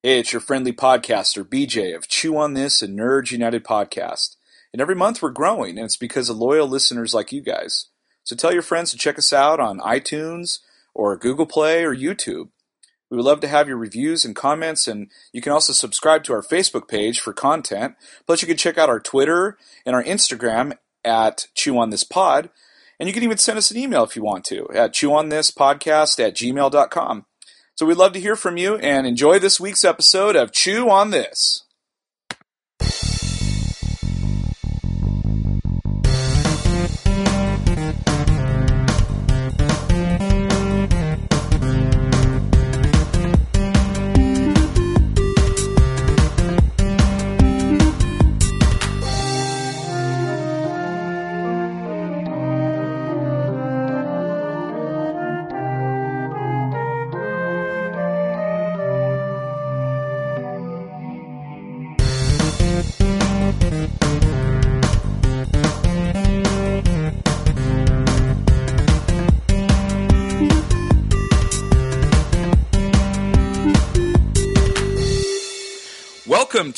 Hey, it's your friendly podcaster, BJ of Chew on This and Nerds United podcast. And every month we're growing, and it's because of loyal listeners like you guys. So tell your friends to check us out on iTunes or Google Play or YouTube. We would love to have your reviews and comments, and you can also subscribe to our Facebook page for content. Plus, you can check out our Twitter and our Instagram at Chew on This Pod, and you can even send us an email if you want to at chewonthispodcast at gmail.com. So we'd love to hear from you and enjoy this week's episode of Chew on This.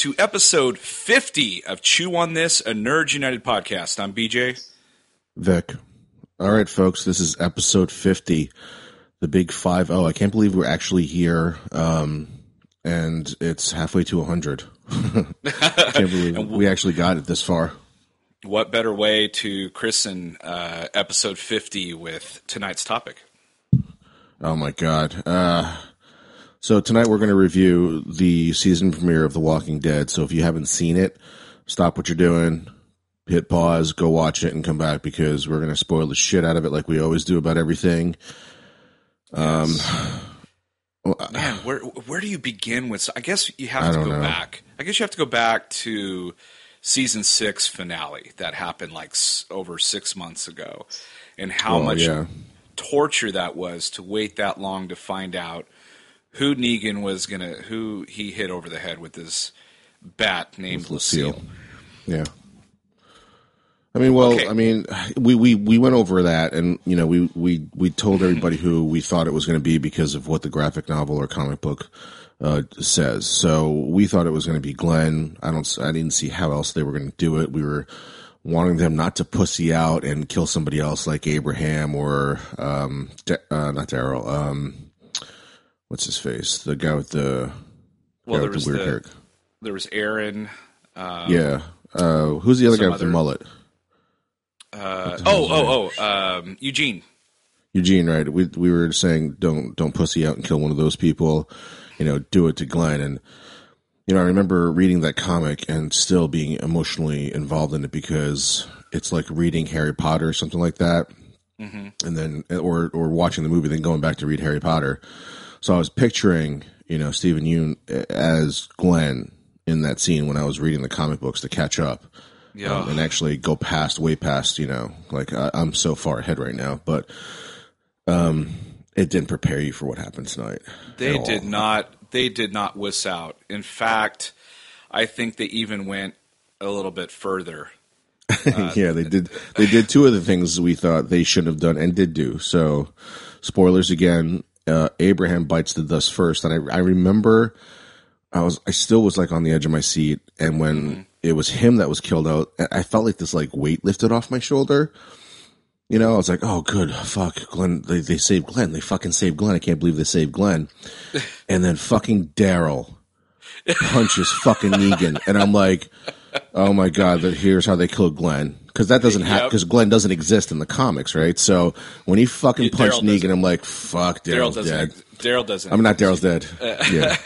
To episode 50 of Chew on This, a Nerds United podcast. I'm BJ. Vic. All right, folks, this is episode 50, the big 5 0. I can't believe we're actually here, um, and it's halfway to 100. I can't believe we actually got it this far. What better way to christen uh, episode 50 with tonight's topic? Oh, my God. Uh, so tonight we're going to review the season premiere of The Walking Dead. So if you haven't seen it, stop what you're doing, hit pause, go watch it, and come back because we're going to spoil the shit out of it like we always do about everything. Um, well, Man, where where do you begin with? I guess you have I to go know. back. I guess you have to go back to season six finale that happened like s- over six months ago, and how much yeah. torture that was to wait that long to find out who Negan was gonna who he hit over the head with this bat named With Lucille. Lucille. Yeah. I mean, well, Okay. I mean, we, we, we went over that, and you know, we we we told everybody who we thought it was going to be because of what the graphic novel or comic book uh, says. So we thought it was going to be Glenn. I don't, I didn't see how else they were going to do it. We were wanting them not to pussy out and kill somebody else like Abraham or um, Da- uh, not Daryl. Um, what's his face? The guy with the Well, guy there with was the weird the, hair. there was Aaron. Um, yeah. Uh, who's the other guy with the mullet? Uh, oh, oh, oh, um, Eugene. Eugene, right? We we were saying don't don't pussy out and kill one of those people. You know, do it to Glenn. And you know, I remember reading that comic and still being emotionally involved in it because it's like reading Harry Potter or something like that, hmm and then or or watching the movie, then going back to read Harry Potter. So I was picturing, you know, Steven Yeun as Glenn in that scene when I was reading the comic books to catch up Yeah. um, and actually go past, way past, you know, like I, I'm so far ahead right now, but um, it didn't prepare you for what happened tonight. They did not. They did not wuss out. In fact, I think they even went a little bit further. yeah, they did. They did two of the things we thought they should have done and did do. So, spoilers again. Uh, Abraham bites the dust first, and I, I remember I was, I still was like on the edge of my seat, and when it was him that was killed out, I- I felt like this like weight lifted off my shoulder. You know, I was like, "Oh, good, fuck, Glenn. They they saved Glenn. They fucking saved Glenn. I can't believe they saved Glenn." And then fucking Daryl punches fucking Negan, and I'm like, "Oh my god, that here's how they killed Glenn." Because that doesn't happen. Yep. Because Glenn doesn't exist in the comics, right? So when he fucking Yeah, punched Daryl Negan. I'm like, "Fuck, Daryl Daryl's dead." doesn't. Daryl doesn't. I'm not Daryl's dead. Yeah,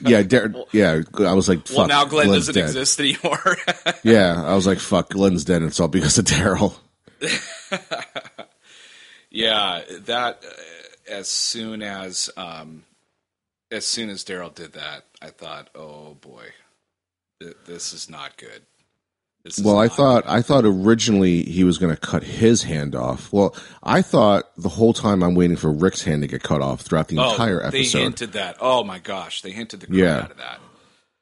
yeah, Dar- yeah. I was like, "Fuck." well, now Glenn Glenn's doesn't dead. exist anymore. Yeah, I was like, "Fuck, Glenn's dead." And it's all because of Daryl. yeah, that. Uh, as soon as, um, as soon as Daryl did that, I thought, "Oh boy, this is not good." This Well, I thought good. I thought originally he was going to cut his hand off. Well, I thought the whole time I'm waiting for Rick's hand to get cut off throughout the Oh, entire episode. They hinted that. Oh my gosh, they hinted the crap Yeah. out of that.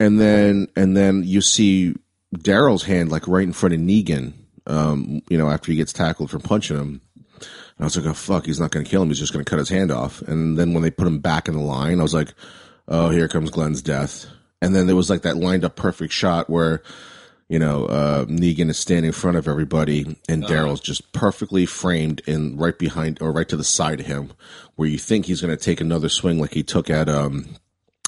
and then and then you see Daryl's hand like right in front of Negan. Um, you know, after he gets tackled for punching him. And I was like, oh fuck, he's not going to kill him. He's just going to cut his hand off. And then when they put him back in the line, I was like, oh, here comes Glenn's death. And then there was like that lined up perfect shot where, you know, uh, Negan is standing in front of everybody and Daryl's just perfectly framed in right behind or right to the side of him where you think he's going to take another swing like he took at, um,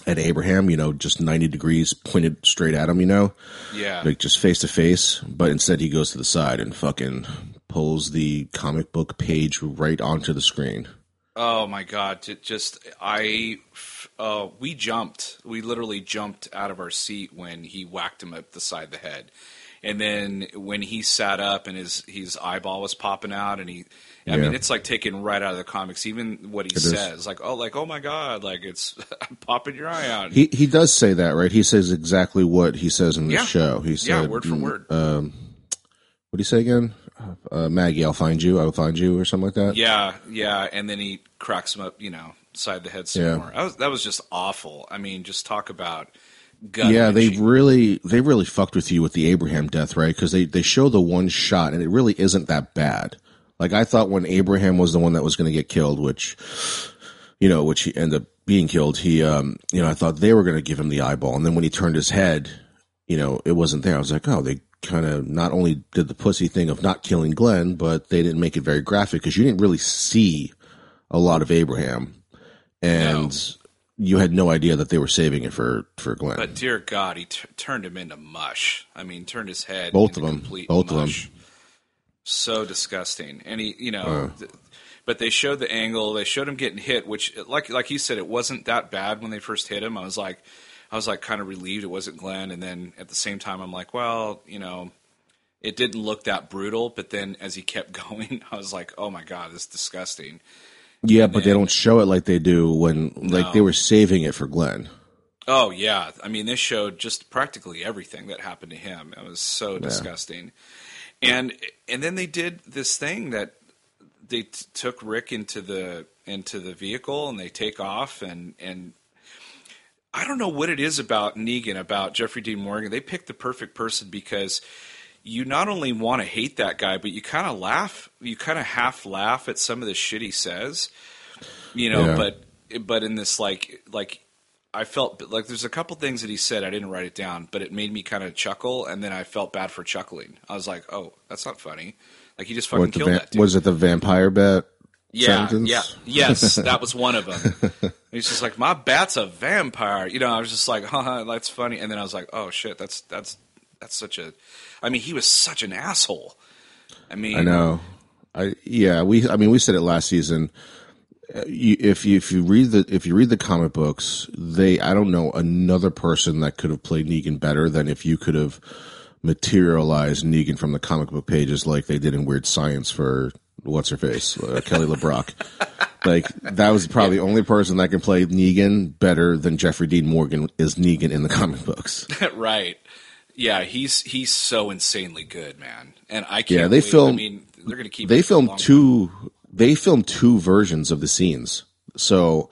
at Abraham, you know, just 90 degrees pointed straight at him, you know, Yeah. like just face to face. But instead he goes to the side and fucking pulls the comic book page right onto the screen. Oh my god! J- Just I, uh, we jumped. We literally jumped out of our seat when he whacked him up the side of the head, and then when he sat up and his his eyeball was popping out, and he, I Yeah. mean, it's like taken right out of the comics. Even what he is. says, like, oh, like, oh my god, like it's popping your eye out. He he does say that, right? He says exactly what he says in the Yeah. show. He said, yeah, word for word. Um, what do you say again? Uh, Maggie, I'll find you. I'll find you, or something like that. Yeah, yeah, and then he cracks him up, you know, side the head some Yeah. more. That was, that was just awful. I mean, just talk about gut Yeah, they really they really fucked with you with the Abraham death, right? Because they they show the one shot, and it really isn't that bad. Like I thought when Abraham was the one that was going to get killed, which you know, which he ended up being killed. He, um, you know, I thought they were going to give him the eyeball, and then when he turned his head, you know, it wasn't there. I was like, oh, they kind of not only did the pussy thing of not killing Glenn, but they didn't make it very graphic because you didn't really see a lot of Abraham, and you had no idea that they were saving it for for Glenn. But dear God, he t- turned him into mush. I mean, turned his head Both into them. complete Both of them. So disgusting. And he, you know, uh. th- but they showed the angle. They showed him getting hit, which, like like he said, it wasn't that bad when they first hit him. I was like, I was like kind of relieved it wasn't Glenn. And then at the same time, I'm like, well, you know, it didn't look that brutal. But then as he kept going, I was like, oh my God, this is disgusting. Yeah, but they don't show it like they do when like No. they were saving it for Glenn. Oh yeah, I mean this showed just practically everything that happened to him. It was so disgusting, and and then they did this thing that they t- took Rick into the into the vehicle and they take off and and I don't know what it is about Negan about Jeffrey Dean Morgan. They picked the perfect person because you not only want to hate that guy, but you kind of laugh. You kind of half laugh at some of the shit he says, you know. Yeah. But but in this like like I felt like there's a couple things that he said. I didn't write it down, but it made me kind of chuckle, and then I felt bad for chuckling. I was like, oh, that's not funny. Like he just fucking What killed va- that dude. was it the vampire bat? Yeah, sentence? yeah, yes, that was one of them. He's just like, my bat's a vampire. You know, I was just like, haha, that's funny. And then I was like, oh shit, that's that's that's such a. I mean, he was such an asshole. I mean, I know. I yeah, we I mean we said it last season. Uh, You, if you if you read the if you read the comic books, they I don't know another person that could have played Negan better than if you could have materialized Negan from the comic book pages like they did in Weird Science for what's her face uh, Kelly LeBrock. Like that was probably the only person that can play Negan better than Jeffrey Dean Morgan is Negan in the comic books. right? Yeah, he's he's so insanely good, man. And I can't. Yeah, they wait. I mean, they're going to keep. they it for a filmed two they filmed two versions of the scenes so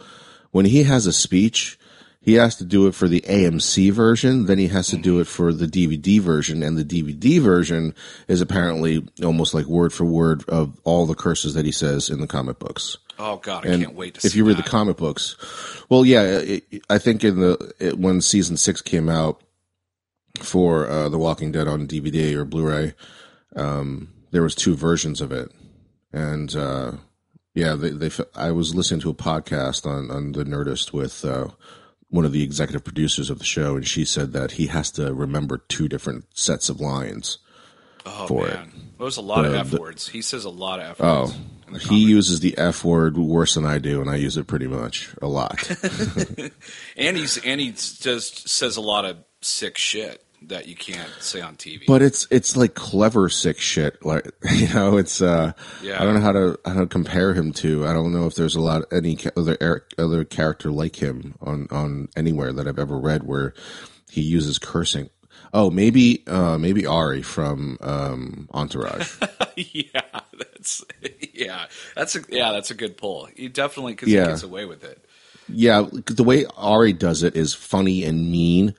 when he has a speech he has to do it for the amc version then he has to do it for the dvd version and the dvd version is apparently almost like word for word of all the curses that he says in the comic books Oh god, I and can't wait to. See. If you read that. the comic books well yeah it- i think in the it, when season six came out for uh, the walking dead on dvd or blu-ray um, there was two versions of it and uh, yeah they, they i was listening to a podcast on, on the nerdist with uh, one of the executive producers of the show and she said that he has to remember two different sets of lines oh for it. man, there's a lot of f the- words. He says a lot of f oh words. the he uses the f word worse than i do and i use it pretty much a lot and he's and he just says a lot of sick shit that you can't say on TV. but it's it's like clever sick shit like you know it's uh Yeah. i don't know how to how to compare him to i don't know if there's a lot any other er- other character like him on on anywhere that i've ever read where he uses cursing oh maybe uh maybe ari from um entourage yeah, that's yeah, that's a yeah, that's a good pull. He definitely because Yeah. he gets away with it. yeah the way ari does it is funny and mean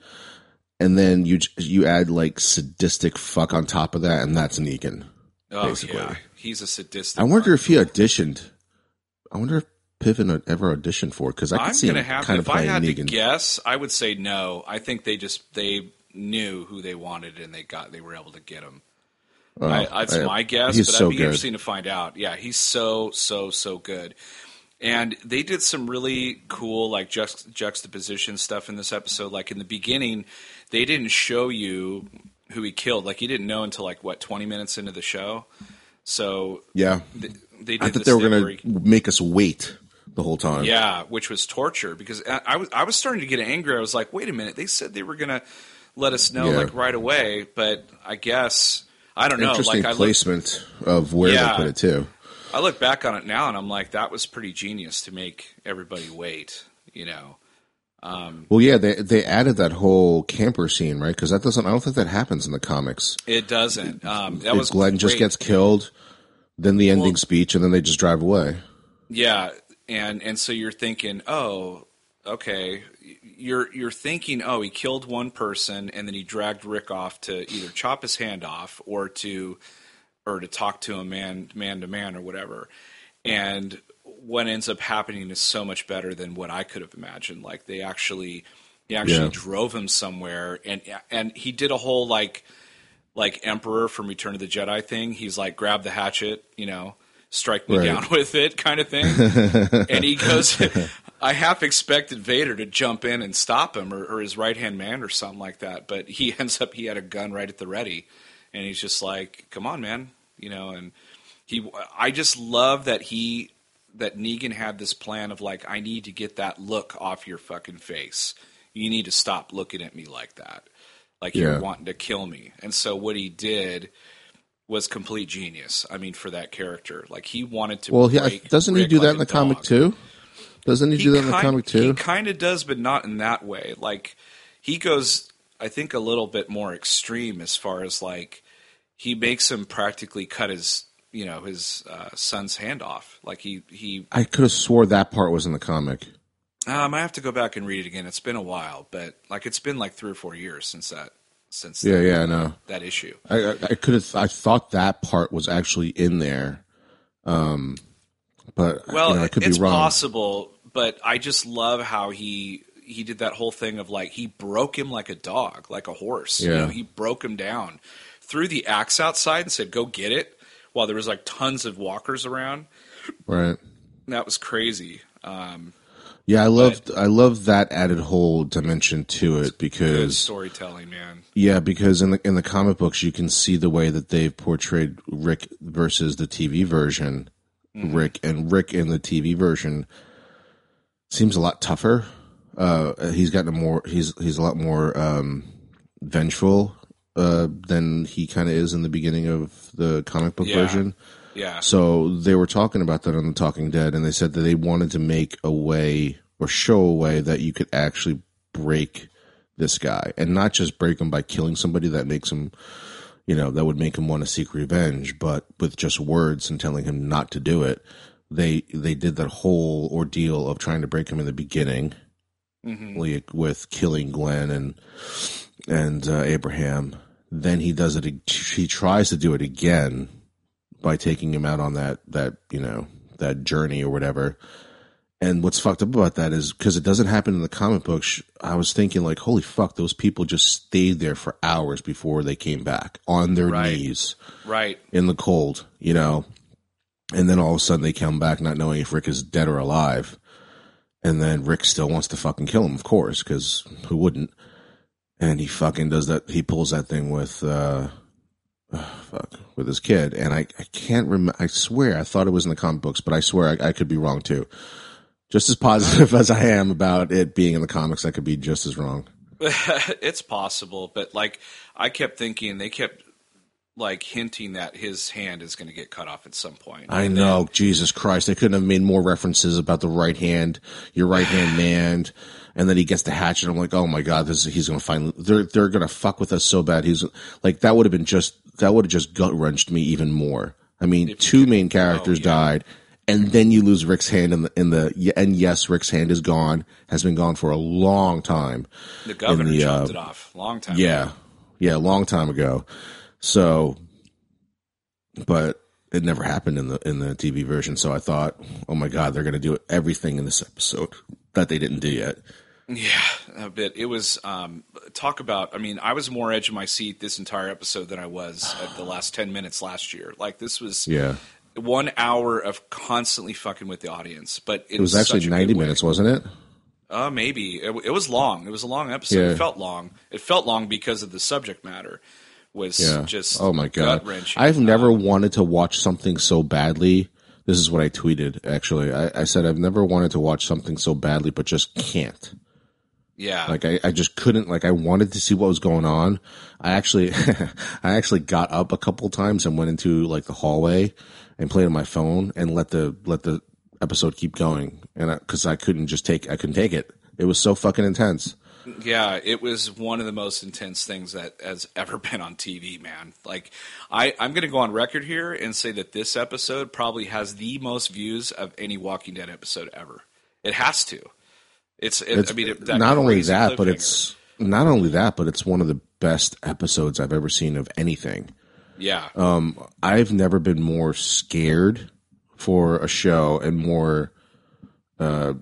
and then you you add like sadistic fuck on top of that and that's negan Oh Basically. yeah, he's a sadistic. I wonder if he auditioned. I wonder if Piven ever auditioned for? Because I could I'm see him have. kind of if I playing had Negan. to guess, I would say no. I think they just they knew who they wanted and they got they were able to get him. Oh, I, that's I- my guess, but so I'd be good. interesting to find out. Yeah, he's so so so good. And they did some really cool like juxt- juxtaposition stuff in this episode. Like in the beginning, they didn't show you who he killed. Like you didn't know until like what twenty minutes into the show. So Yeah, they, I thought they were going to make us wait the whole time. yeah, which was torture because I, I was I was starting to get angry. I was like, wait a minute, they said they were gonna let us know Yeah. like right away, but I guess I don't know. Interesting Like I look, placement of where Yeah. they put it too. I look back on it now and I'm like, that was pretty genius to make everybody wait. You know, Well, yeah, they they added that whole camper scene, right? Because that doesn't. I don't think that happens in the comics. it doesn't. Um, that If was Glenn just gets killed, then the ending speech, and then they just drive away. Yeah, and and so you're thinking, oh, okay, you're you're thinking, oh, he killed one person and then he dragged Rick off to either chop his hand off or to or to talk to him man man to man or whatever. And what ends up happening is so much better than what I could have imagined. Like they actually he actually Yeah. drove him somewhere and and he did a whole like like Emperor from Return of the Jedi thing. He's like, grab the hatchet, you know, strike me Right. down with it, kind of thing. and he goes, I half expected Vader to jump in and stop him, or, or his right hand man, or something like that. But he ends up, he had a gun right at the ready, and he's just like, "Come on, man," you know. And he, I just love that he, that Negan had this plan of like, I need to get that look off your fucking face. You need to stop looking at me like that like Yeah. you're wanting to kill me. And so what he did was complete genius. I mean, for that character, like he wanted to. Well, he, doesn't he do that in the comic too? Doesn't he, do that in the comic too? He kind of does, but not in that way. Like he goes, I think, a little bit more extreme as far as like he makes him practically cut his, you know, his uh, son's hand off. Like he he. I could have swore that part was in the comic. Um, I have to go back and read it again. It's been a while, but like it's been like three or four years since that since Yeah, that, yeah, I know. that issue. I, I, I could have. I thought that part was actually in there, um, but Well, you know, I could it's be wrong. possible, but I just love how he he did that whole thing of like he broke him like a dog, like a horse. You Yeah. know, he broke him down, threw the axe outside, and said, "Go get it." While there was like tons of walkers around, Right. That was crazy. Um, Yeah, I loved. I love that added whole dimension to it good because storytelling, man. Yeah, because in the in the comic books you can see the way that they've portrayed Rick versus the TV version. Rick and Rick in the TV version seems a lot tougher. Uh, he's gotten a more he's he's a lot more um, vengeful uh, than he kind of is in the beginning of the comic book Yeah. version. Yeah, So they were talking about that on the Talking Dead, and they said that they wanted to make a way or show a way that you could actually break this guy, and not just break him by killing somebody that makes him, you know, that would make him want to seek revenge, but with just words and telling him not to do it. They they did that whole ordeal of trying to break him in the beginning, Mhm. like with killing Glenn and and uh, Abraham. Then he does it. He tries to do it again by taking him out on that that you know that journey or whatever. And what's fucked up about that is because it doesn't happen in the comic books. I was thinking like, holy fuck, those people just stayed there for hours before they came back on their Right. knees right. in the cold, you know. And then all of a sudden they come back not knowing if Rick is dead or alive. And then Rick still wants to fucking kill him, of course, because who wouldn't? And he fucking does that. He pulls that thing with, uh, fuck, with his kid. And I, I can't remember. I swear I thought it was in the comic books, but I swear I, I could be wrong too. Just as positive as I am about it being in the comics, I could be just as wrong. it's possible, but like I kept thinking, they kept like hinting that his hand is going to get cut off at some point. I And then- know, Jesus Christ! They couldn't have made more references about the right hand, your right hand man, and then he gets the hatchet. I'm like, oh my god, this is, he's gonna find they're they're gonna fuck with us so bad. He's like that would have been just that would have just gut wrenched me even more. I mean, two main characters yeah. died, and then you lose Rick's hand in the in the and yes, Rick's hand is gone, has been gone for a long time. the governor the, chopped uh, it off long time. Yeah, ago. yeah, a long time ago. So, but it never happened in the in the TV version. So I thought, oh my god, they're going to do everything in this episode that they didn't do yet. Yeah, a bit. It was um, talk about. I mean, I was more edge of my seat this entire episode than I was at the last ten minutes last year. Like this was Yeah, one hour of constantly fucking with the audience. But it was actually ninety minutes, wasn't it? Uh, maybe it, it, was long. It was a long episode. Yeah. It felt long. It felt long because of the subject matter. Was Yeah. just oh my god. I've never um, wanted to watch something so badly. This is what I tweeted. Actually, I, I said I've never wanted to watch something so badly, but just can't. yeah. Like I, I just couldn't. Like I wanted to see what was going on. I actually, I actually got up a couple times and went into like the hallway and played on my phone and let the let the episode keep going. And because I, couldn't just take, I couldn't take it. It was so fucking intense. Yeah, it was one of the most intense things that has ever been on TV, man. Like, I, I'm going to go on record here and say that this episode probably has the most views of any Walking Dead episode ever. It has to. It's, it, It's I mean, it, not only that, but it's not only that, but it's one of the best episodes I've ever seen of anything. yeah, Um, I've never been more scared for a show and more uh,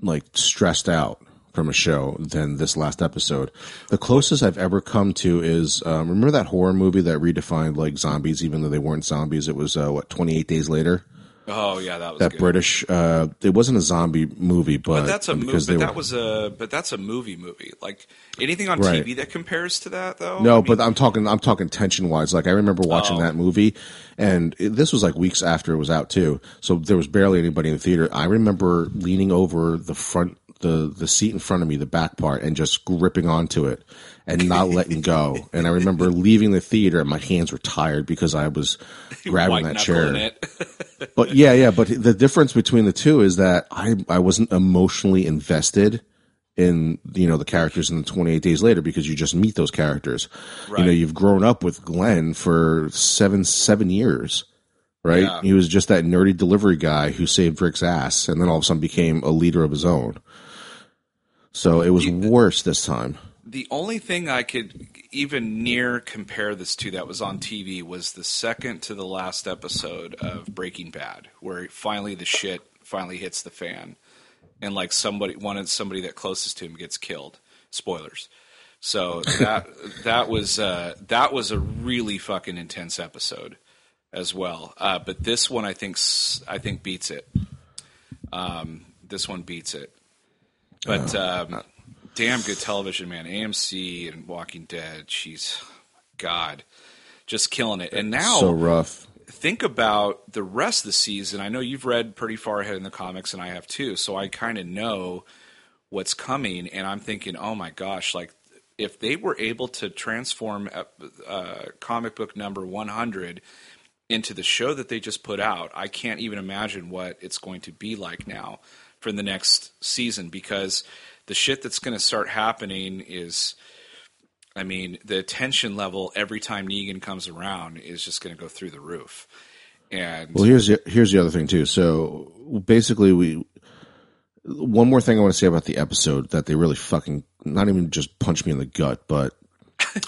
like stressed out from a show than this last episode. The closest I've ever come to is um, remember that horror movie that redefined like zombies, even though they weren't zombies. It was uh, what twenty eight days later. oh yeah, that was That good. British. Uh, it wasn't a zombie movie, but, But that's a movie. But they that were- was a. But that's a movie. Movie. Like anything on Right. TV that compares to that, though. No, I mean, but I'm talking. I'm talking tension wise. Like I remember watching Oh. that movie, and it, this was like weeks after it was out too. So there was barely anybody in the theater. I remember leaning over the front, the the seat in front of me, the back part, and just gripping onto it and not letting go. And I remember leaving the theater, and my hands were tired because I was grabbing that chair. But yeah, yeah. But the difference between the two is that I I wasn't emotionally invested in you know the characters in the 28 days later because you just meet those characters. You know, you've grown up with Glenn for seven seven years. Right, Yeah. he was just that nerdy delivery guy who saved Rick's ass, and then all of a sudden became a leader of his own. So it was worse this time. The only thing I could even near compare this to that was on TV was the second to the last episode of Breaking Bad, where finally the shit finally hits the fan, and like somebody wanted somebody that closest to him gets killed. Spoilers. So that that was uh, that was a really fucking intense episode as well. Uh, but this one I think I think beats it. Um, this one beats it. But um, damn good television, man. AMC and Walking Dead. She's God, just killing it. And now so rough. think about the rest of the season. I know you've read pretty far ahead in the comics, and I have too. So I kind of know what's coming, and I'm thinking, oh my gosh, like if they were able to transform uh, uh, comic book number 100 into the show that they just put out, I can't even imagine what it's going to be like now for the next season because the shit that's going to start happening is. I mean, the attention level every time Negan comes around is just going to go through the roof. And Well, here's the, here's the other thing too. So basically, we one more thing I want to say about the episode that they really fucking not even just punched me in the gut, but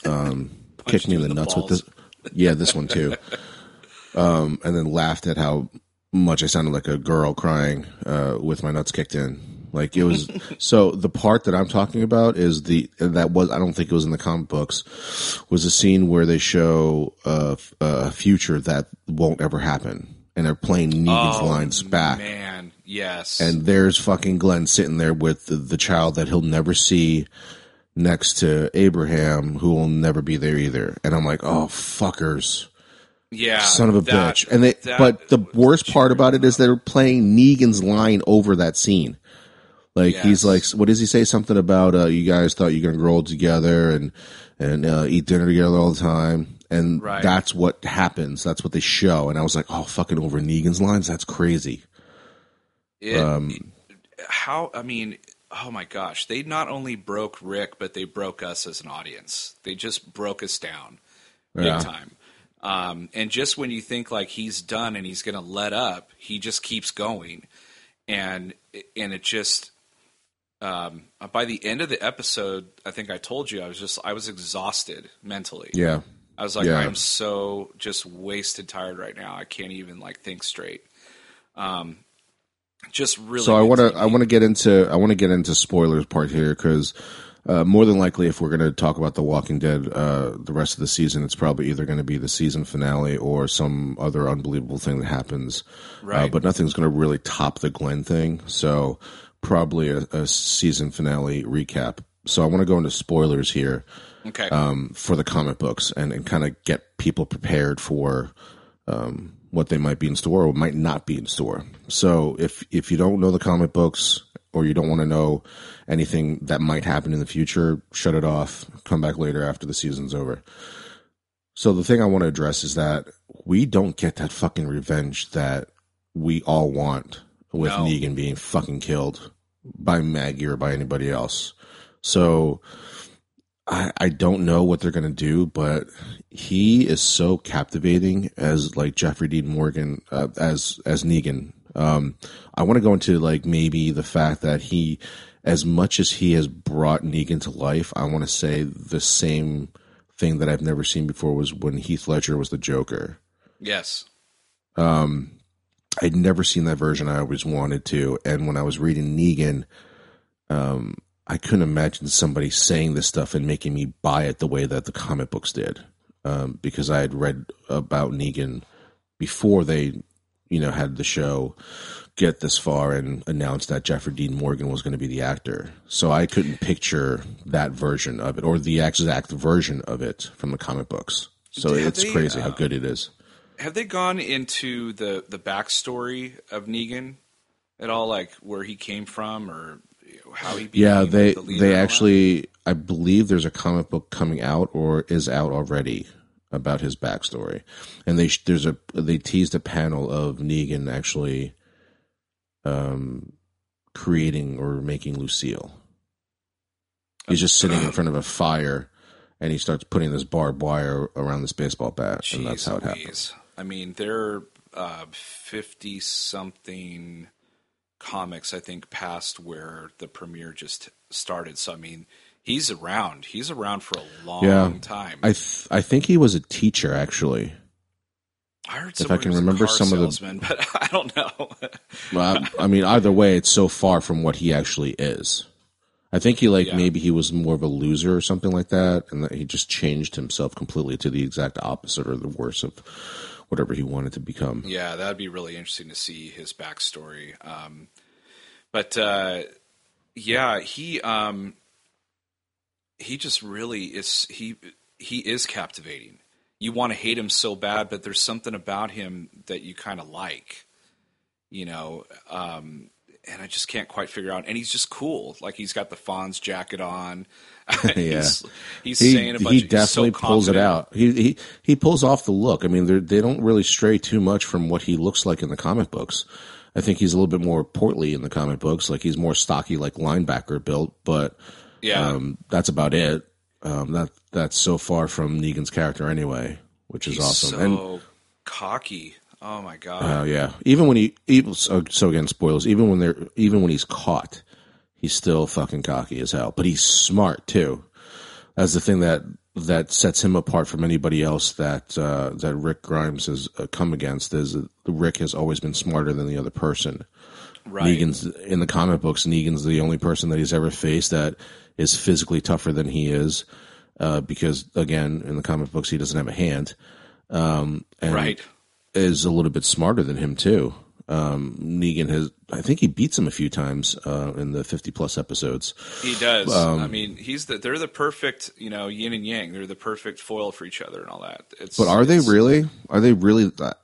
um, kicked me in the, the nuts with this. Yeah, this one too. Um, and then laughed at how much I sounded like a girl crying uh, with my nuts kicked in. Like it was. so the part that I'm talking about is the that was I don't think it was in the comic books was a scene where they show a, a future that won't ever happen, and they're playing Negan's Oh, lines back. man, yes. And there's fucking Glenn sitting there with the, the child that he'll never see next to Abraham, who will never be there either. And I'm like, oh fuckers, yeah, son of a that- bitch. And they, but the worst part about it is they're playing Negan's line over that scene. Like he's like, what does he say? Something about uh, you guys thought you're gonna grow old together and and uh, eat dinner together all the time, and Right. that's what happens. That's what they show. And I was like, oh, fucking over Negan's lines. That's crazy. It, um, how I mean, oh my gosh, they not only broke Rick, but they broke us as an audience. They just broke us down big Yeah. time. Um, and just when you think like he's done and he's going to let up, he just keeps going, and and it just. Um, by the end of the episode, I think I told you I was just I was exhausted mentally. Yeah. I was like, Yeah. I'm so just wasted tired right now. I can't even like think straight. Um, just really. so I want to I want to get into I want to get into spoilers part here because uh, more than likely, if we're going to talk about The Walking Dead uh, the rest of the season, it's probably either going to be the season finale or some other unbelievable thing that happens. Uh, Right. but nothing's going to really top the Glenn thing. So probably a, a season finale recap. So I want to go into spoilers here Okay. um, for the comic books and, and kind of get people prepared for um, what they might be in store or might not be in store. So if if you don't know the comic books or you don't want to know anything that might happen in the future, shut it off. Come back later after the season's over. So the thing I want to address is that we don't get that fucking revenge that we all want with No. Negan being fucking killed by Maggie or by anybody else. So I, I don't know what they're gonna do, but he is so captivating as like Jeffrey Dean Morgan uh, as as Negan. Um, I want to go into like maybe the fact that he, as much as he has brought Negan to life, I want to say the same thing that I've never seen before was when Heath Ledger was the Joker. yes. Um, I'd never seen that version. I always wanted to, and when I was reading Negan, um, I couldn't imagine somebody saying this stuff and making me buy it the way that the comic books did, um, because I had read about Negan before they, you know, had the show get this far and announced that Jeffrey Dean Morgan was going to be the actor. So I couldn't picture that version of it or the exact version of it from the comic books. So Have it's they, crazy how uh, good it is. Have they gone into the the backstory of Negan at all, like where he came from or how he? Became Yeah, they the they and all that? actually I believe there's a comic book coming out or is out already about his backstory, and they there's a they teased a panel of Negan actually, um, creating or making Lucille. He's just sitting in front of a fire, and he starts putting this barbed wire around this baseball bat, and that's how it happens. I mean, there are fifty something comics I think past where the premiere just started. So I mean, he's around. He's around for a long Yeah. time. I th- I think he was a teacher actually. I heard if I can he was a remember some of the- but I don't know. Well, I I mean, either way, it's so far from what he actually is. I think he like Yeah. maybe he was more of a loser or something like that, and that he just changed himself completely to the exact opposite or the worst of whatever he wanted to become. Yeah, that'd be really interesting to see his backstory. Um, but uh, yeah, he um, he just really is he he is captivating. You want to hate him so bad, but there's something about him that you kind of like, you know. Um, and I just can't quite figure out. And he's just cool. Like he's got the Fonz jacket on. he's, he's He, saying a bunch. he definitely so pulls it out. He he he pulls off the look. I mean, they don't really stray too much from what he looks like in the comic books. I think he's a little bit more portly in the comic books. Like he's more stocky, like linebacker built, but Yeah, um, that's about it. Um, that that's so far from Negan's character anyway, which is he's awesome. so and cocky. Oh my god. Oh yeah. Even when he even so, so again spoilers. Even when they're even when he's caught, he's still fucking cocky as hell. But he's smart too. That's the thing that that sets him apart from anybody else that uh, that Rick Grimes has uh, come against. Is Rick has always been smarter than the other person. right. Negan's in the comic books. Negan's the only person that he's ever faced that is physically tougher than he is, uh, because again, in the comic books, he doesn't have a hand. Um, and right. is a little bit smarter than him too. Um, Negan has, I think he beats him a few times uh, in the fifty plus episodes. He does. Um, I mean, he's the they're the perfect, you know, yin and yang. They're the perfect foil for each other and all that. It's But are they really? Are they really? Uh,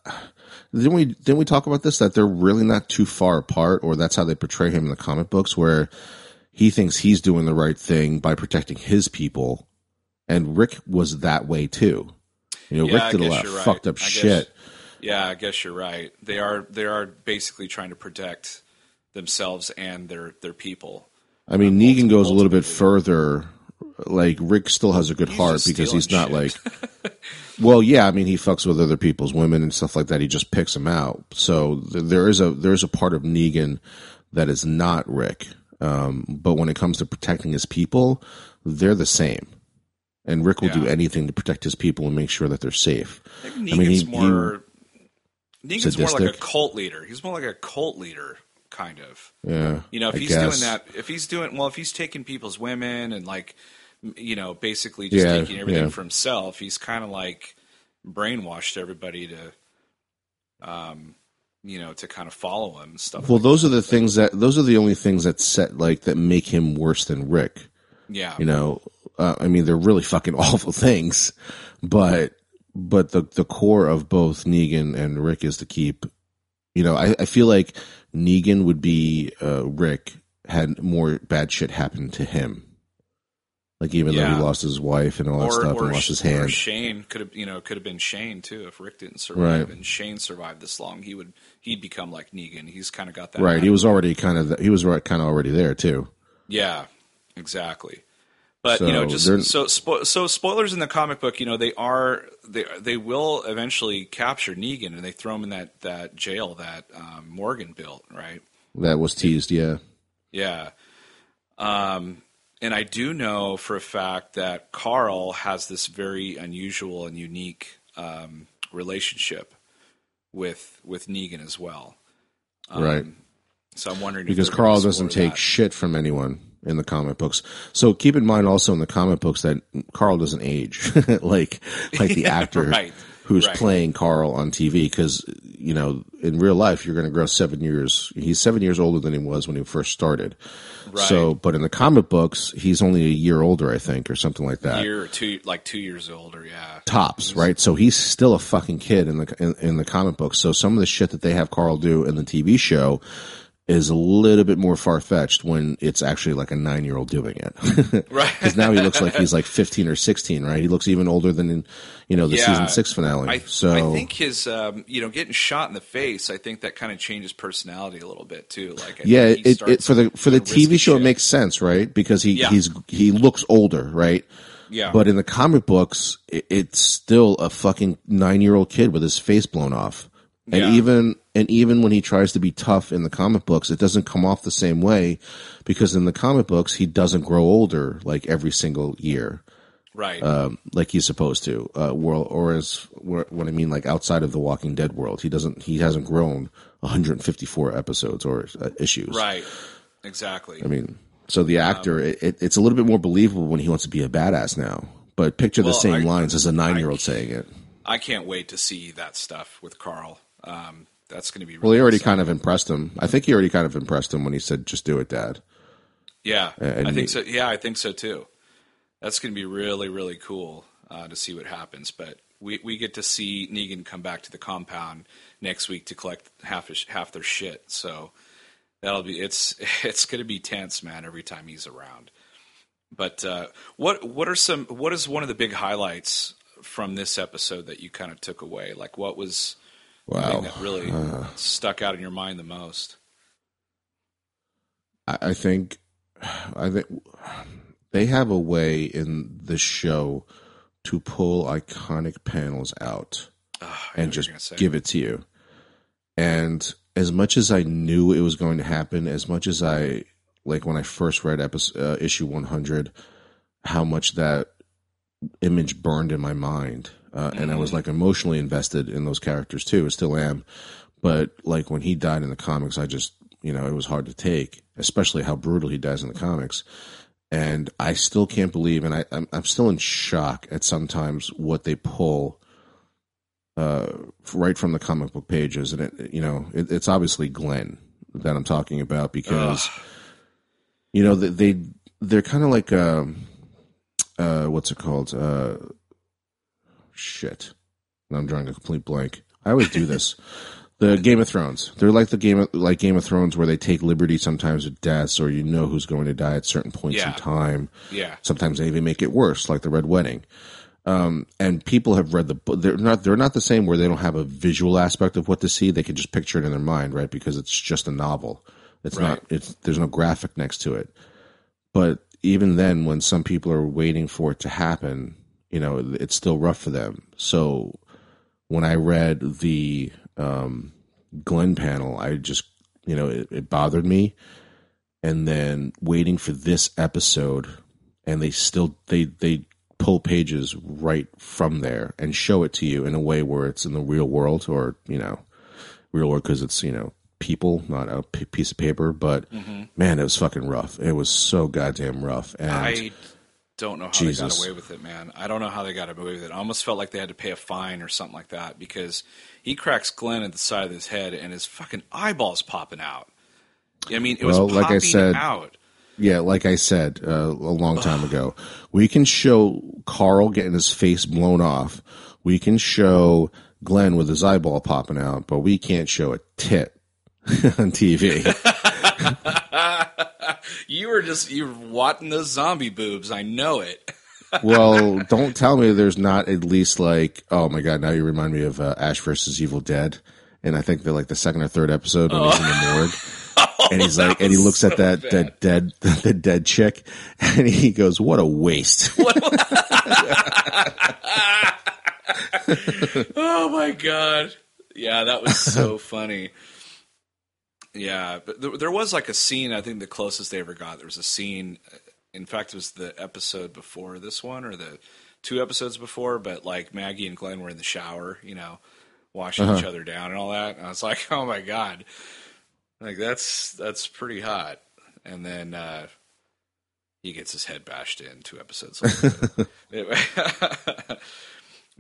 didn't we didn't we talk about this that they're really not too far apart, or that's how they portray him in the comic books, where he thinks he's doing the right thing by protecting his people, and Rick was that way too. You know, Yeah, Rick did a lot of right. fucked up I guess- shit. Yeah, I guess you're right. They are they are basically trying to protect themselves and their their people. I mean, Uh, Negan goes a little bit further. Like Rick still has a good He's heart because he's not shit. like. Well, yeah, I mean, he fucks with other people's women and stuff like that. He just picks them out. So th- there is a there is a part of Negan that is not Rick. Um, but when it comes to protecting his people, they're the same. and Rick will do anything to protect his people and make sure that they're safe. I think I mean, he- more. Negan's more like a cult leader. He's more like a cult leader, kind of. Yeah, You know, if I he's guess. doing that, if he's doing well, if he's taking people's women and like, you know, basically just Yeah, taking everything yeah. for himself, he's kind of like brainwashed everybody to, um, you know, to kind of follow him and stuff. Well, like those are the things that those are the only things that set like that make him worse than Rick. yeah, You know, uh, I mean, they're really fucking awful things, but but the the core of both Negan and Rick is to keep. You know, I, I feel like Negan would be uh, Rick had more bad shit happen to him. Like even though he lost his wife and all that stuff or, and lost his or hand, Shane could have, you know, could have been Shane too if Rick didn't survive Right. and Shane survived this long. He would he'd become like Negan. He's kind of got that right? He was already kind of he was right, kind of already there too. Yeah, exactly. But So you know, just so spo- so spoilers in the comic book. You know, they are they they will eventually capture Negan and they throw him in that that jail that um, Morgan built, right? That was teased, yeah. Yeah. Um, and I do know for a fact that Carl has this very unusual and unique um, relationship with with Negan as well. Um, Right. So I'm wondering because Carl doesn't take that. shit from anyone in the comic books. So keep in mind also in the comic books that Carl doesn't age like like the actor right. Who's Right. playing Carl on TV because you know in real life you're going to grow 7 years he's 7 years older than he was when he first started. Right. So but in the comic books he's only a year older I think or something like that. A year or two, like two years older. Yeah. Tops, right? So he's still a fucking kid in the in, in the comic books. So some of the shit that they have Carl do in the TV show is a little bit more far fetched when it's actually like a nine year old doing it. Right. Because now he looks like he's like fifteen or sixteen, right? He looks even older than in you know the Yeah. season six finale. I, so I think his, um, you know, getting shot in the face. I think that kind of changes personality a little bit too. Like, I yeah, think it, it for the for the TV show it makes sense, right? Because he Yeah. he's he looks older, right? yeah, But in the comic books, it, it's still a fucking nine year old kid with his face blown off. And Yeah. even and even when he tries to be tough in the comic books, it doesn't come off the same way because in the comic books he doesn't grow older like every single year, right, um, like he's supposed to. Uh, world or as what I mean, like outside of the Walking Dead world, he doesn't. He hasn't grown 154 episodes or uh, issues. right, exactly. I mean, so the Um, actor, it, it, it's a little bit more believable when he wants to be a badass now. But picture Well, the same I- lines as a nine year old saying it. I can't wait to see that stuff with Carl. Um, that's going to be really Well, he already exciting. kind of impressed him. I think he already kind of impressed him when he said, "Just do it, Dad." Yeah, and I think he- so. Yeah, I think so too. That's going to be really, really cool uh, to see what happens. But we, we get to see Negan come back to the compound next week to collect half his, half their shit. So that'll be it's it's going to be tense, man. Every time he's around. But uh, what what are some what is one of the big highlights from this episode that you kind of took away? Like what was Wow. that really stuck out in your mind the most? I, I think, I think they have a way in the show to pull iconic panels out. Know and just give it to you. And as much as I knew it was going to happen, as much as I like when I first read episode, uh, issue 100, how much that image burned in my mind, uh, and I was like emotionally invested in those characters too. I still am, but like when he died in the comics, I just you know it was hard to take, especially how brutal he dies in the comics. And I still can't believe, and I, I'm, I'm still in shock at sometimes what they pull uh, right from the comic book pages, and it you know it, it's obviously Glenn that I'm talking about because you know they, they they're kind of like um uh what's it called uh shit I'm drawing a complete blank. I always do this. The Game of Thrones. They're like the game of, like Game of Thrones where they take liberty sometimes with deaths or you know who's going to die at certain points Yeah. in time. Yeah, Sometimes they even make it worse, like the Red Wedding. Um, and people have read the book. They're not. They're not the same where they don't have a visual aspect of what to see. They can just picture it in their mind, right? Because it's just a novel. It's Right. not. It's there's no graphic next to it. But even then, when some people are waiting for it to happen, you know, it's still rough for them. So when I read the um, Glenn panel, I just, you know, it, it bothered me. And then waiting for this episode, and they still they they pull pages right from there and show it to you in a way where it's in the real world or you know real world because it's you know people not a p- piece of paper but Mm-hmm. man it was fucking rough it was so goddamn rough and I don't know how they got away with it, man. I don't know how they got away with it. I almost felt like they had to pay a fine or something like that because he cracks Glenn at the side of his head and his fucking eyeballs popping out. I mean, it Well, was like I said, out. Yeah, like I said uh, a long time ago, we can show Carl getting his face blown off. We can show Glenn with his eyeball popping out, but we can't show a tit on TV. You were just you were watching those zombie boobs. I know it. well, don't tell me there's not at least like, oh my god, now you remind me of uh, Ash versus Evil Dead, and I think they're like the second or third episode when he's in the morgue. And he's like, and he looks at that, that dead, the dead chick, and he goes, "What a waste!" Oh my god! Yeah, that was so funny. Yeah, but there, there was like a scene. I think the closest they ever got. There was a scene. In fact, it was the episode before this one, or the two episodes before. But like Maggie and Glenn were in the shower, you know, washing each other down and all that. And I was like, oh my god, like that's that's pretty hot. And then uh, he gets his head bashed in two episodes later.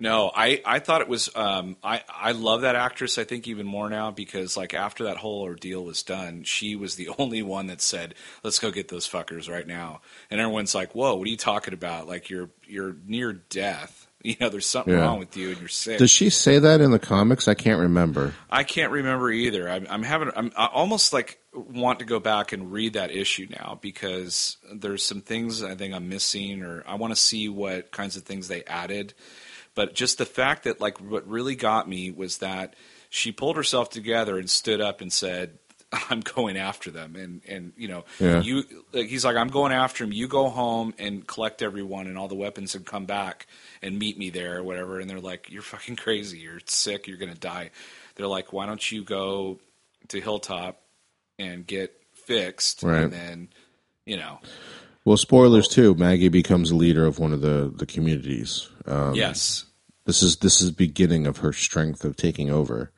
No, I, I thought it was um, I I love that actress. I think even more now because like after that whole ordeal was done, she was the only one that said, "Let's go get those fuckers right now." And everyone's like, "Whoa, what are you talking about? Like you're you're near death. You know, there's something Yeah. wrong with you and you're sick." Does she say that in the comics? I can't remember. I can't remember either. I'm, I'm having I'm I almost like want to go back and read that issue now because there's some things I think I'm missing or I want to see what kinds of things they added. But just the fact that like what really got me was that she pulled herself together and stood up and said, "I'm going after them." And and you know, Yeah. you like he's like, "I'm going after him. You go home and collect everyone and all the weapons and come back and meet me there or whatever." And they're like, "You're fucking crazy. You're sick. You're gonna die." They're like, "Why don't you go to Hilltop and get fixed Right. and then you know." Well, spoilers too. Maggie becomes a leader of one of the the communities. Um, yes. This is this is beginning of her strength of taking over,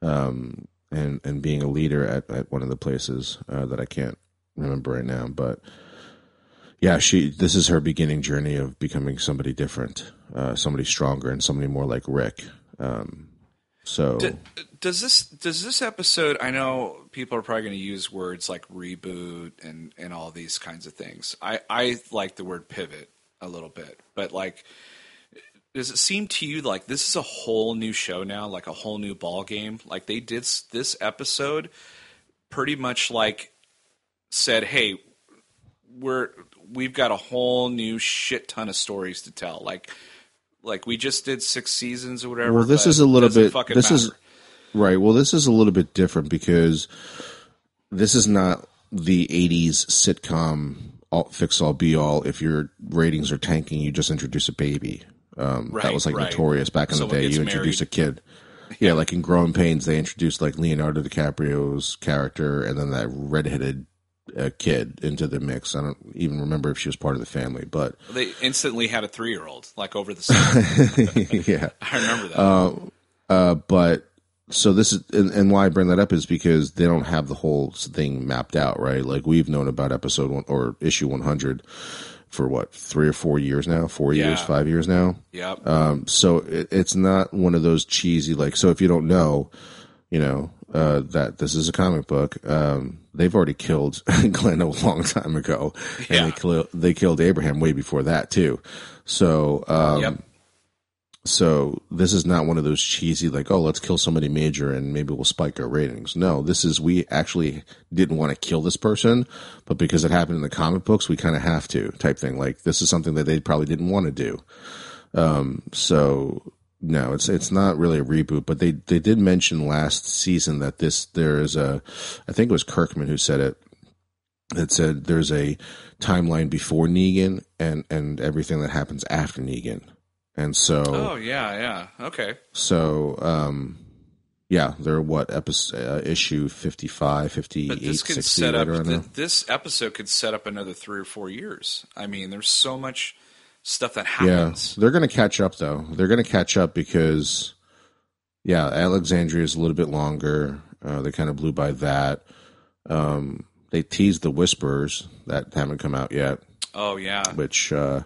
um, and and being a leader at, at one of the places uh, that I can't remember right now. But yeah, she this is her beginning journey of becoming somebody different, uh, somebody stronger, and somebody more like Rick. Um, so D- does this does this episode? I know people are probably going to use words like reboot and and all these kinds of things. I I like the word pivot a little bit, but like, does it seem to you like this is a whole new show now, like a whole new ball game? Like they did this episode, pretty much like said, "Hey, we're we've got a whole new shit ton of stories to tell." Like. Like we just did six seasons or whatever. Well, this is a little bit- this is- Right. Well, this is a little bit different because this is not the 80s sitcom all, fix all be all. If your ratings are tanking, you just introduce a baby. Um, Right, that was like right. notorious back in Someone the day. You introduce married. a kid. Yeah, like in Growing Pains, they introduced like Leonardo DiCaprio's character and then that redheaded uh, kid into the mix. I don't even remember if she was part of the family, but They instantly had a three year old, like over the summer. yeah. I remember that. Uh, but so this is and, and why I bring that up is because they don't have the whole thing mapped out, right? Like we've known about episode one or issue one hundred for what three or four years now, four years, five years now. yep. Um, so it, it's not one of those cheesy like. So if you don't know, you know uh, that this is a comic book. Um, they've already killed Glenn a long time ago, and Yeah. they kill, they killed Abraham way before that too. So um, yep. So this is not one of those cheesy like, oh, let's kill somebody major and maybe we'll spike our ratings. No, this is we actually didn't want to kill this person, but because it happened in the comic books, we kind of have to type thing. Like this is something that they probably didn't want to do. Um, so no, it's it's not really a reboot, but they they did mention last season that this there is a, I think it was Kirkman who said it. That said, there's a timeline before Negan and and everything that happens after Negan, and so Oh yeah, yeah. Okay. so, um, yeah, they're what episode uh, issue 55, 58, But this could 60 set up th- this episode could set up another three or four years. I mean, there's so much stuff that happens. Yeah, they're going to catch up though. They're going to catch up because, yeah, Alexandria is a little bit longer. Uh, they kind of blew by that. Um, they teased the Whispers that haven't come out yet, Oh yeah, which uh,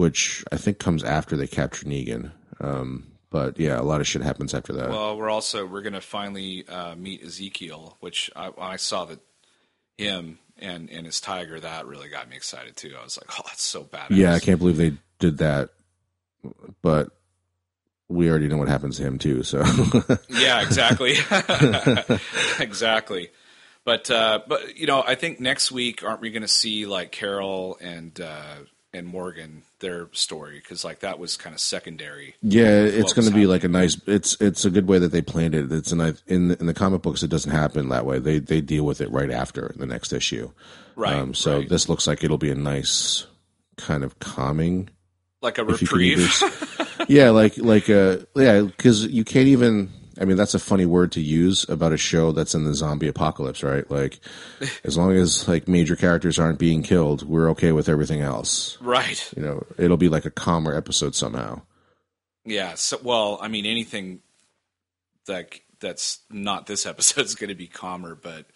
which I think comes after they capture Negan. Um, but yeah, a lot of shit happens after that. Well, we're also we're gonna finally uh, meet Ezekiel, which I, I saw that him and and his tiger, that really got me excited too. I was like, oh, that's so badass. yeah, I can't believe they did that. But we already know what happens to him too. So Yeah, exactly, exactly. But uh, but you know, I think next week aren't we going to see like Carol and uh, and Morgan their story because like that was kind of secondary. Yeah, it's going to be like a nice. It's it's a good way that they planned it. It's a nice in the, in the comic books. It doesn't happen that way. They they deal with it right after the next issue. Right. Um, so right. this looks like it'll be a nice kind of calming. like a reprieve. either- yeah, like like uh yeah, because you can't even. I mean, that's a funny word to use about a show that's in the zombie apocalypse, right? Like, as long as like major characters aren't being killed, we're okay with everything else. right. You know, it'll be like a calmer episode somehow. Yeah. So, well, I mean, anything that that's not this episode is going to be calmer, but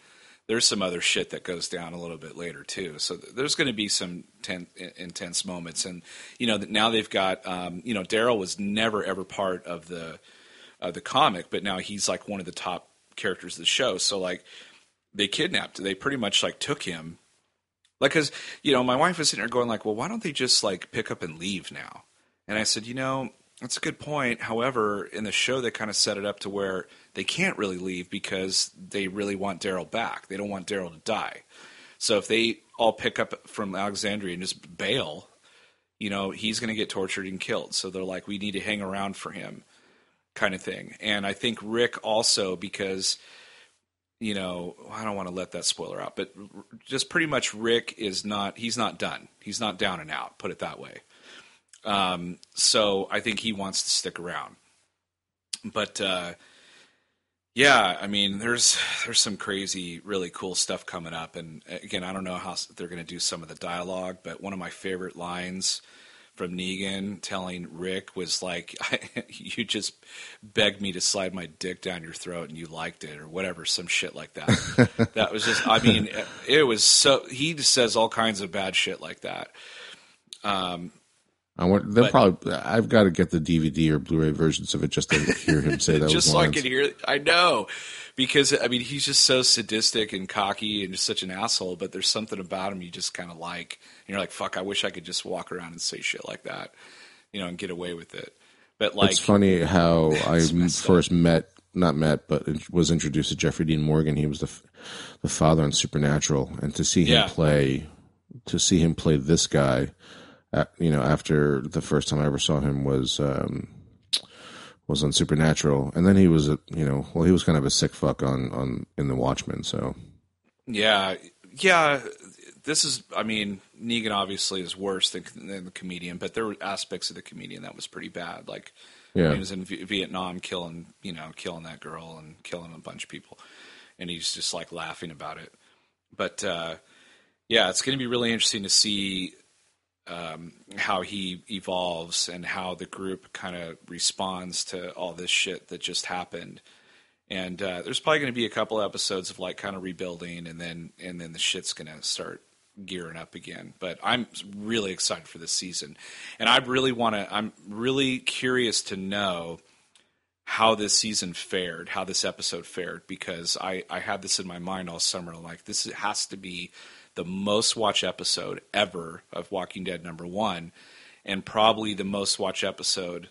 there's some other shit that goes down a little bit later too. So there's going to be some ten, intense moments, and you know, now they've got, um, you know, Daryl was never ever part of the of the comic, but now he's like one of the top characters of the show. So like, they kidnapped, they pretty much like took him. Like, cause you know, my wife was sitting there going like, well, why don't they just like pick up and leave now? And I said, you know, that's a good point. However, in the show, they kind of set it up to where they can't really leave because they really want Daryl back. They don't want Daryl to die. So if they all pick up from Alexandria and just bail, you know, he's going to get tortured and killed. So they're like, we need to hang around for him, kind of thing. And I think Rick also because you know, I don't want to let that spoiler out, but just pretty much Rick is not, he's not done. He's not down and out, put it that way. Um, so I think he wants to stick around. But, uh, yeah, I mean, there's there's some crazy, really cool stuff coming up, and again, I don't know how they're going to do some of the dialogue, but one of my favorite lines from Negan telling Rick was like, "You just begged me to slide my dick down your throat, and you liked it, or whatever, some shit like that." that was just, I mean, it was so. He just says all kinds of bad shit like that. Um, I want. They'll But- probably. I've got to get the DVD or Blu-ray versions of it just to hear him say that. just so I can hear. I know because I mean he's just so sadistic and cocky and just such an asshole. But there's something about him you just kind of like. And you're like, fuck, I wish I could just walk around and say shit like that, you know, and get away with it. But like, it's funny how I messed up. first met, not met, but was introduced to Jeffrey Dean Morgan. He was the the father on Supernatural, and to see him Yeah. play, to see him play this guy, uh, you know, after the first time I ever saw him was um, was on Supernatural, and then he was, a, you know, well, he was kind of a sick fuck on on in the Watchmen. So yeah, yeah. This is, I mean, Negan obviously is worse than, than the comedian, but there were aspects of the comedian that was pretty bad. Like, yeah, he was in v- Vietnam killing, you know, killing that girl and killing a bunch of people, and he's just like laughing about it. But uh, yeah, it's going to be really interesting to see um, how he evolves and how the group kind of responds to all this shit that just happened. And uh, there's probably going to be a couple episodes of like kind of rebuilding, and then and then the shit's going to start gearing up again. But I'm really excited for this season, and I really want to. I'm really curious to know how this season fared, how this episode fared, because I I had this in my mind all summer. Like this has to be the most watched episode ever of Walking Dead number one, and probably the most watched episode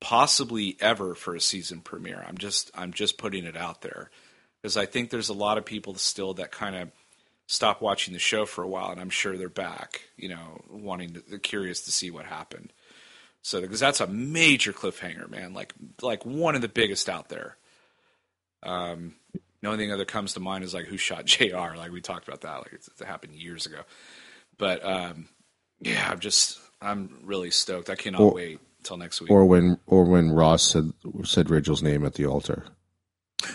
possibly ever for a season premiere. I'm just I'm just putting it out there because I think there's a lot of people still that kind of stop watching the show for a while, and I'm sure they're back. You know, wanting to, curious to see what happened. So because that's a major cliffhanger, man. Like like one of the biggest out there. Um, the only thing that comes to mind is like who shot J.R. Like we talked about that. Like it's, it happened years ago. But um, yeah, I'm just I'm really stoked. I cannot Or- wait till next week. or when or when Ross said said Rachel's name at the altar.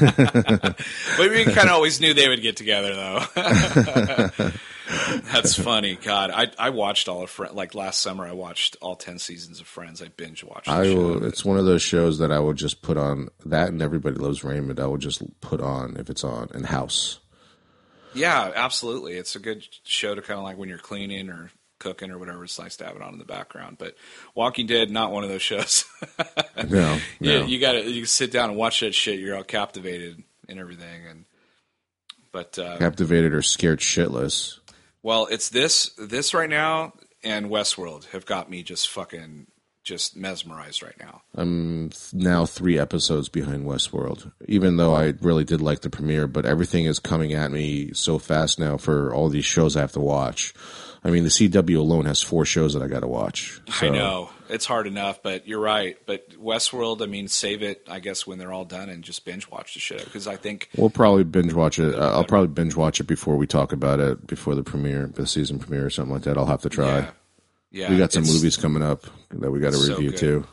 but we kind of always knew they would get together, though. That's funny. God, I I watched all of Friends. Like last summer, I watched all ten seasons of Friends. I binge watched. I will, it's one of those shows that I will just put on. That and Everybody Loves Raymond. I will just put on if it's on. And House. Yeah, absolutely. It's a good show to kind of like when you're cleaning or cooking or whatever. It's nice to have it on in the background. But Walking Dead, not one of those shows. no, no. You, you got to you sit down and watch that shit. You're all captivated and everything. And but uh, captivated or scared shitless. Well, it's this this right now and Westworld have got me just fucking just mesmerized right now. I'm now three episodes behind Westworld, even though I really did like the premiere. But everything is coming at me so fast now for all these shows I have to watch. I mean, the CW alone has four shows that I got to watch. So. I know it's hard enough, but you're right. But Westworld, I mean, save it, I guess, when they're all done and just binge watch the shit because I think we'll probably binge watch it. Uh, I'll probably binge watch it before we talk about it before the premiere, the season premiere, or something like that. I'll have to try. Yeah, yeah we got some movies coming up that we got to review so too.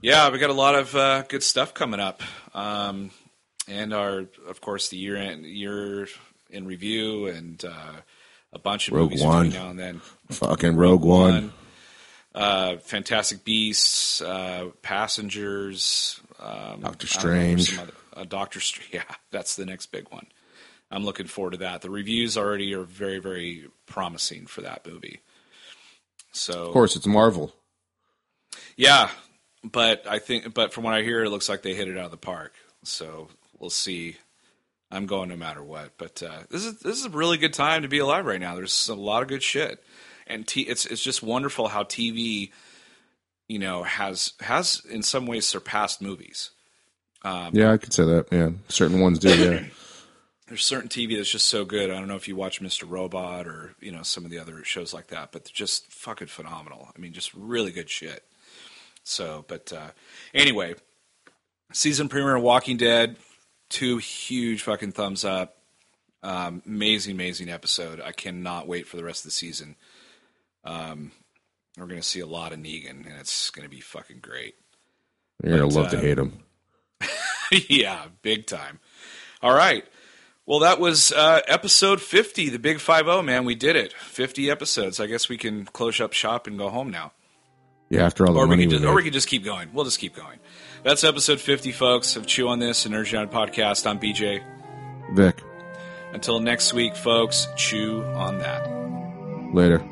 Yeah, we got a lot of uh, good stuff coming up, um, and our, of course, the year end year in review and. Uh, a bunch of Rogue movies One. now and then. Fucking Rogue, Rogue One. One. Uh, Fantastic Beasts, uh, Passengers, um, Doctor Strange, other, uh, Doctor Strange. Yeah, that's the next big one. I'm looking forward to that. The reviews already are very, very promising for that movie. So, of course, it's Marvel. Yeah, but I think, but from what I hear, it looks like they hit it out of the park. So we'll see I'm going no matter what. But uh, this is this is a really good time to be alive right now. There's a lot of good shit, and t- it's it's just wonderful how TV, you know, has has in some ways surpassed movies. Um, yeah, I could say that. Yeah, certain ones do. Yeah. There's certain TV that's just so good. I don't know if you watch Mr. Robot or you know some of the other shows like that, but they're just fucking phenomenal. I mean, just really good shit. So, but uh, anyway, season premiere of Walking Dead two huge fucking thumbs up. Um, amazing, amazing episode. I cannot wait for the rest of the season. Um, we're going to see a lot of Negan, and it's going to be fucking great. You're going to love uh, to hate him. yeah, big time. All right. Well, that was uh, episode 50, the big 5 man. We did it. 50 episodes. I guess we can close up shop and go home now. Yeah, after all the or money we, just, or we can just keep going. We'll just keep going. That's episode 50, folks, of Chew on This, and Nerd United podcast. I'm BJ. Vic. Until next week, folks, chew on that. Later.